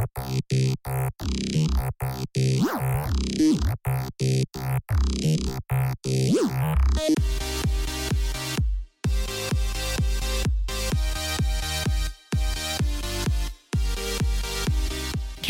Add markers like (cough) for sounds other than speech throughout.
Thank you.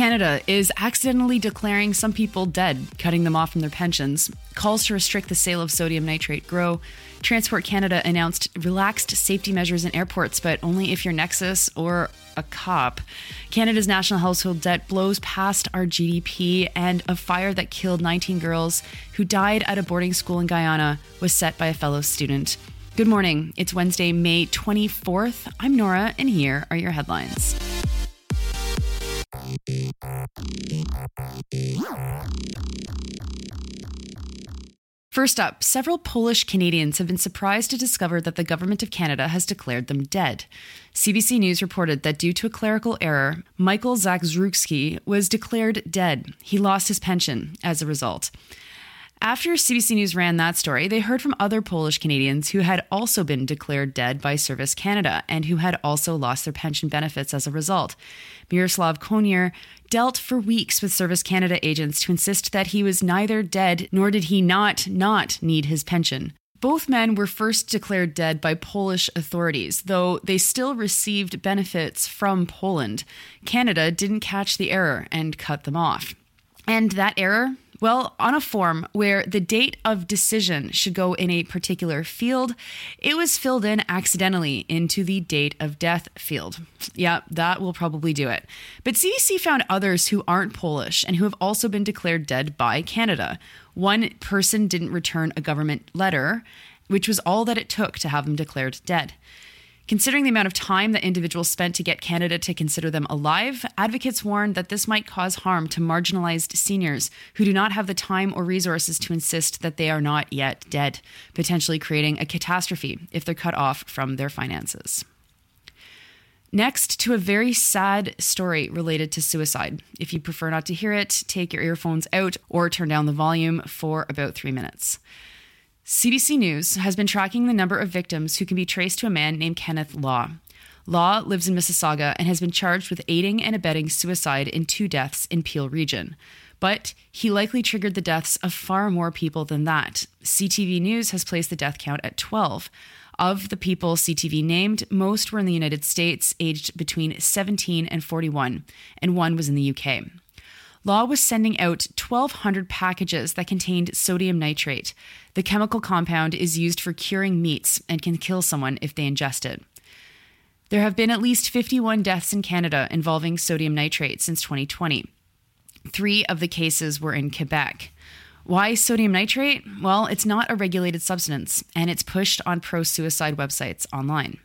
Canada is accidentally declaring some people dead, cutting them off from their pensions. Calls to restrict the sale of sodium nitrate grow. Transport Canada announced relaxed safety measures in airports, but only if you're Nexus or a cop. Canada's national household debt blows past our GDP, and a fire that killed 19 girls who died at a boarding school in Guyana was set by a fellow student. Good morning. It's Wednesday, May 24th. I'm Nora, and here are your headlines. First up, several Polish Canadians have been surprised to discover that the Government of Canada has declared them dead. CBC News reported that due to a clerical error, Michael Zagrzewski was declared dead. He lost his pension as a result. After CBC News ran that story, they heard from other Polish Canadians who had also been declared dead by Service Canada and who had also lost their pension benefits as a result. Miroslav Konier dealt for weeks with Service Canada agents to insist that he was neither dead nor did he not not need his pension. Both men were first declared dead by Polish authorities, though they still received benefits from Poland. Canada didn't catch the error and cut them off. And that error well, on a form where the date of decision should go in a particular field, it was filled in accidentally into the date of death field. Yeah, that will probably do it. But CBC found others who aren't Polish and who have also been declared dead by Canada. One person didn't return a government letter, which was all that it took to have them declared dead. Considering the amount of time that individuals spent to get Canada to consider them alive, advocates warn that this might cause harm to marginalized seniors who do not have the time or resources to insist that they are not yet dead, potentially creating a catastrophe if they're cut off from their finances. Next, to a very sad story related to suicide. If you prefer not to hear it, take your earphones out or turn down the volume for about three minutes. CBC News has been tracking the number of victims who can be traced to a man named Kenneth Law. Law lives in Mississauga and has been charged with aiding and abetting suicide in two deaths in Peel region. But he likely triggered the deaths of far more people than that. CTV News has placed the death count at 12. Of the people CTV named, most were in the United States, aged between 17 and 41, and one was in the UK. Law was sending out 1,200 packages that contained sodium nitrate. The chemical compound is used for curing meats and can kill someone if they ingest it. There have been at least 51 deaths in Canada involving sodium nitrate since 2020. Three of the cases were in Quebec. Why sodium nitrate? Well, it's not a regulated substance, and it's pushed on pro suicide websites online.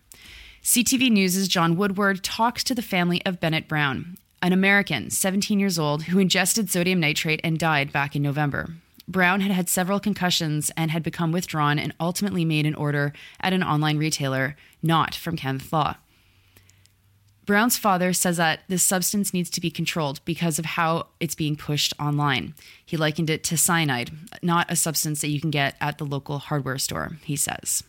CTV News' John Woodward talks to the family of Bennett Brown, an American, 17 years old, who ingested sodium nitrate and died back in November. Brown had had several concussions and had become withdrawn and ultimately made an order at an online retailer, not from Kenneth Law. Brown's father says that this substance needs to be controlled because of how it's being pushed online. He likened it to cyanide, not a substance that you can get at the local hardware store, he says.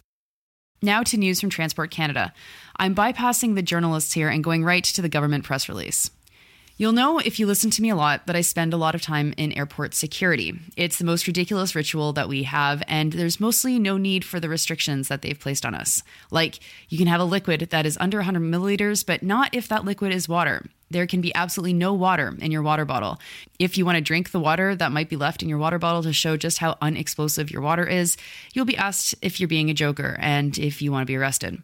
Now to news from Transport Canada. I'm bypassing the journalists here and going right to the government press release. You'll know if you listen to me a lot that I spend a lot of time in airport security. It's the most ridiculous ritual that we have, and there's mostly no need for the restrictions that they've placed on us. Like, you can have a liquid that is under 100 milliliters, but not if that liquid is water. There can be absolutely no water in your water bottle. If you want to drink the water that might be left in your water bottle to show just how unexplosive your water is, you'll be asked if you're being a joker and if you want to be arrested.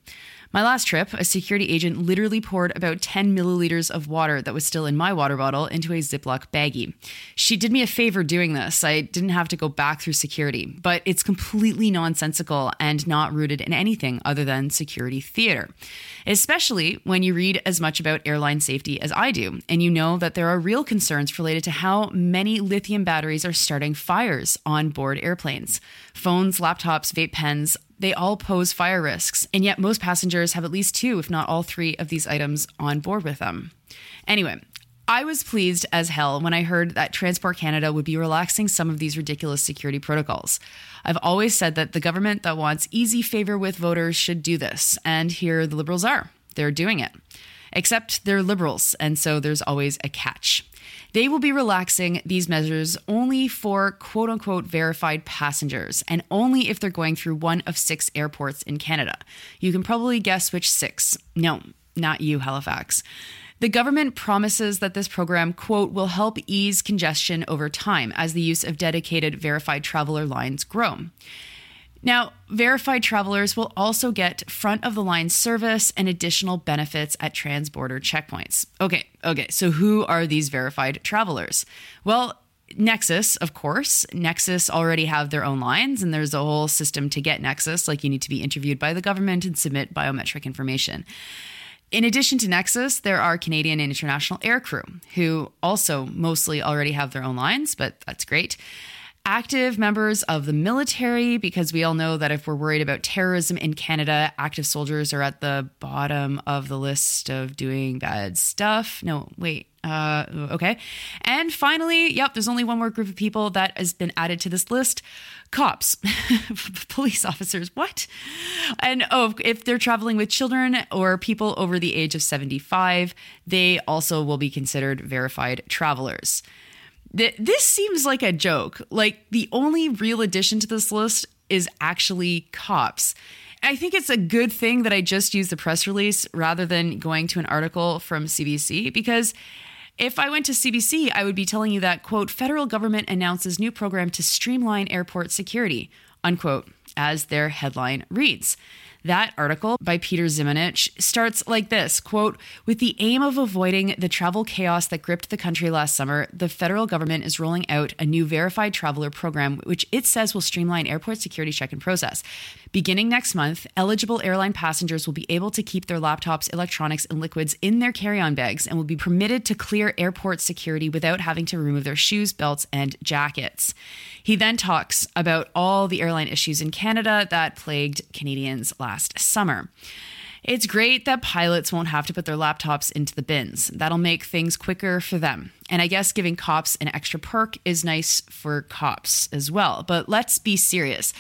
My last trip, a security agent literally poured about 10 milliliters of water that was still in my water bottle into a Ziploc baggie. She did me a favor doing this. I didn't have to go back through security, but it's completely nonsensical and not rooted in anything other than security theater. Especially when you read as much about airline safety as I do, and you know that there are real concerns related to how many lithium batteries are starting fires on board airplanes. Phones, laptops, vape pens, they all pose fire risks, and yet most passengers have at least two, if not all three, of these items on board with them. Anyway, I was pleased as hell when I heard that Transport Canada would be relaxing some of these ridiculous security protocols. I've always said that the government that wants easy favor with voters should do this, and here the Liberals are. They're doing it. Except they're liberals, and so there's always a catch. They will be relaxing these measures only for quote unquote verified passengers and only if they're going through one of six airports in Canada. You can probably guess which six. No, not you, Halifax. The government promises that this program, quote, will help ease congestion over time as the use of dedicated verified traveler lines grow. Now, verified travelers will also get front of the line service and additional benefits at transborder checkpoints. Okay, okay, so who are these verified travelers? Well, Nexus, of course. Nexus already have their own lines, and there's a whole system to get Nexus. Like you need to be interviewed by the government and submit biometric information. In addition to Nexus, there are Canadian and international aircrew who also mostly already have their own lines, but that's great active members of the military, because we all know that if we're worried about terrorism in Canada, active soldiers are at the bottom of the list of doing bad stuff. No, wait. Uh, okay. And finally, yep, there's only one more group of people that has been added to this list cops, (laughs) police officers. What? And oh, if they're traveling with children or people over the age of 75, they also will be considered verified travelers. This seems like a joke. Like the only real addition to this list is actually cops. I think it's a good thing that I just used the press release rather than going to an article from CBC because if I went to CBC, I would be telling you that, quote, federal government announces new program to streamline airport security, unquote, as their headline reads. That article by Peter Zimonjic starts like this quote, with the aim of avoiding the travel chaos that gripped the country last summer, the federal government is rolling out a new verified traveler program, which it says will streamline airport security check-in process. Beginning next month, eligible airline passengers will be able to keep their laptops, electronics, and liquids in their carry on bags and will be permitted to clear airport security without having to remove their shoes, belts, and jackets. He then talks about all the airline issues in Canada that plagued Canadians last summer. It's great that pilots won't have to put their laptops into the bins. That'll make things quicker for them. And I guess giving cops an extra perk is nice for cops as well. But let's be serious.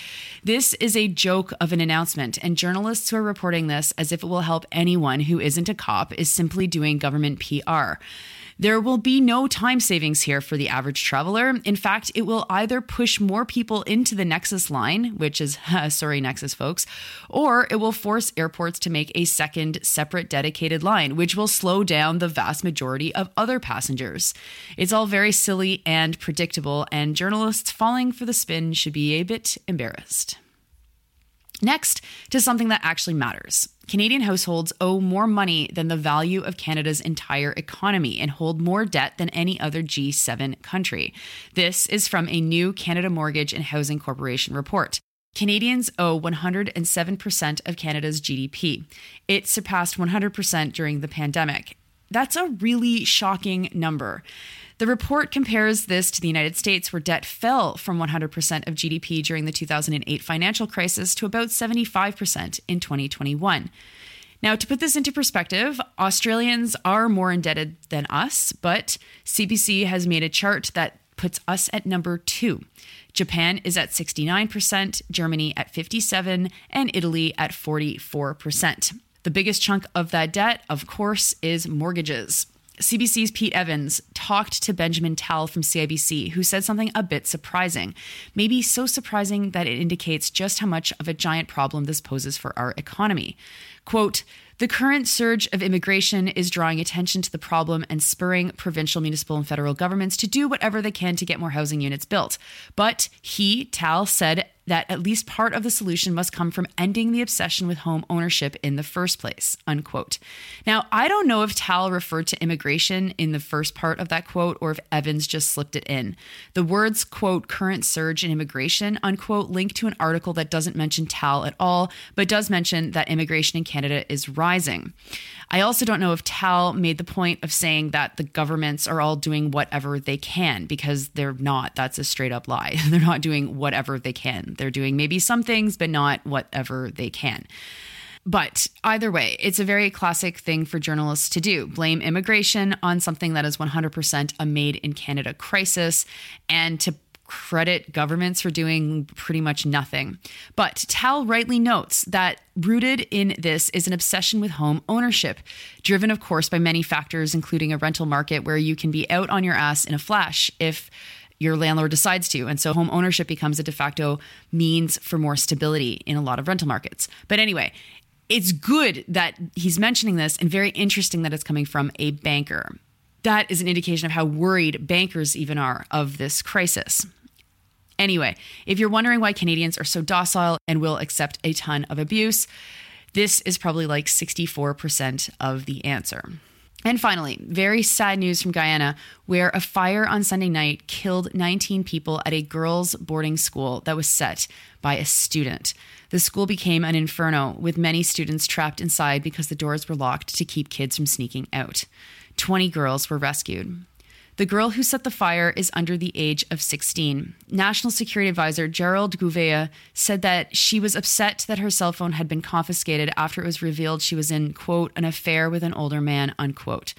This is a joke of an announcement, and journalists who are reporting this as if it will help anyone who isn't a cop is simply doing government PR. There will be no time savings here for the average traveler. In fact, it will either push more people into the Nexus line, which is, (laughs) sorry, Nexus folks, or it will force airports to make a second separate dedicated line, which will slow down the vast majority of other passengers. It's all very silly and predictable, and journalists falling for the spin should be a bit embarrassed. Next, to something that actually matters. Canadian households owe more money than the value of Canada's entire economy and hold more debt than any other G7 country. This is from a new Canada Mortgage and Housing Corporation report. Canadians owe 107% of Canada's GDP. It surpassed 100% during the pandemic. That's a really shocking number. The report compares this to the United States, where debt fell from 100% of GDP during the 2008 financial crisis to about 75% in 2021. Now, to put this into perspective, Australians are more indebted than us, but CBC has made a chart that puts us at number two. Japan is at 69%, Germany at 57, and Italy at 44%. The biggest chunk of that debt, of course, is mortgages. CBC's Pete Evans talked to Benjamin Tal from CIBC, who said something a bit surprising. Maybe so surprising that it indicates just how much of a giant problem this poses for our economy. Quote, the current surge of immigration is drawing attention to the problem and spurring provincial, municipal, and federal governments to do whatever they can to get more housing units built. But he, Tal, said that at least part of the solution must come from ending the obsession with home ownership in the first place unquote now i don't know if tal referred to immigration in the first part of that quote or if evans just slipped it in the words quote current surge in immigration unquote link to an article that doesn't mention tal at all but does mention that immigration in canada is rising I also don't know if Tal made the point of saying that the governments are all doing whatever they can because they're not. That's a straight up lie. (laughs) they're not doing whatever they can. They're doing maybe some things, but not whatever they can. But either way, it's a very classic thing for journalists to do blame immigration on something that is 100% a made in Canada crisis and to credit governments for doing pretty much nothing. But Tal rightly notes that rooted in this is an obsession with home ownership, driven, of course, by many factors, including a rental market where you can be out on your ass in a flash if your landlord decides to. And so home ownership becomes a de facto means for more stability in a lot of rental markets. But anyway, it's good that he's mentioning this and very interesting that it's coming from a banker. That is an indication of how worried bankers even are of this crisis. Anyway, if you're wondering why Canadians are so docile and will accept a ton of abuse, this is probably like 64% of the answer. And finally, very sad news from Guyana, where a fire on Sunday night killed 19 people at a girls' boarding school that was set by a student. The school became an inferno, with many students trapped inside because the doors were locked to keep kids from sneaking out. 20 girls were rescued. The girl who set the fire is under the age of 16. National Security Advisor Gerald Gouveia said that she was upset that her cell phone had been confiscated after it was revealed she was in, quote, an affair with an older man, unquote.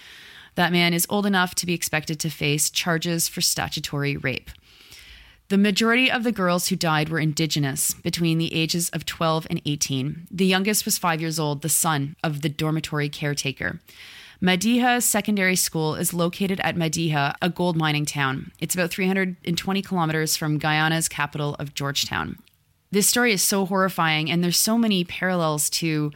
That man is old enough to be expected to face charges for statutory rape. The majority of the girls who died were indigenous between the ages of 12 and 18. The youngest was five years old, the son of the dormitory caretaker. Mahdia Secondary School is located at Mahdia, a gold mining town. It's about 320 kilometers from Guyana's capital of Georgetown. This story is so horrifying, and there's so many parallels to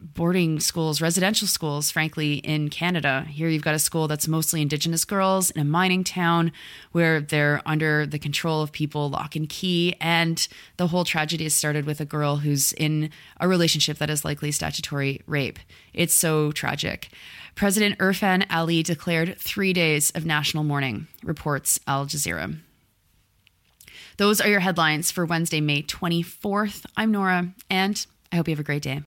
boarding schools, residential schools, frankly, in Canada. Here you've got a school that's mostly Indigenous girls in a mining town where they're under the control of people lock and key. And the whole tragedy has started with a girl who's in a relationship that is likely statutory rape. It's so tragic. President Irfan Ali declared three days of national mourning, reports Al Jazeera. Those are your headlines for Wednesday, May 24th. I'm Nora, and I hope you have a great day.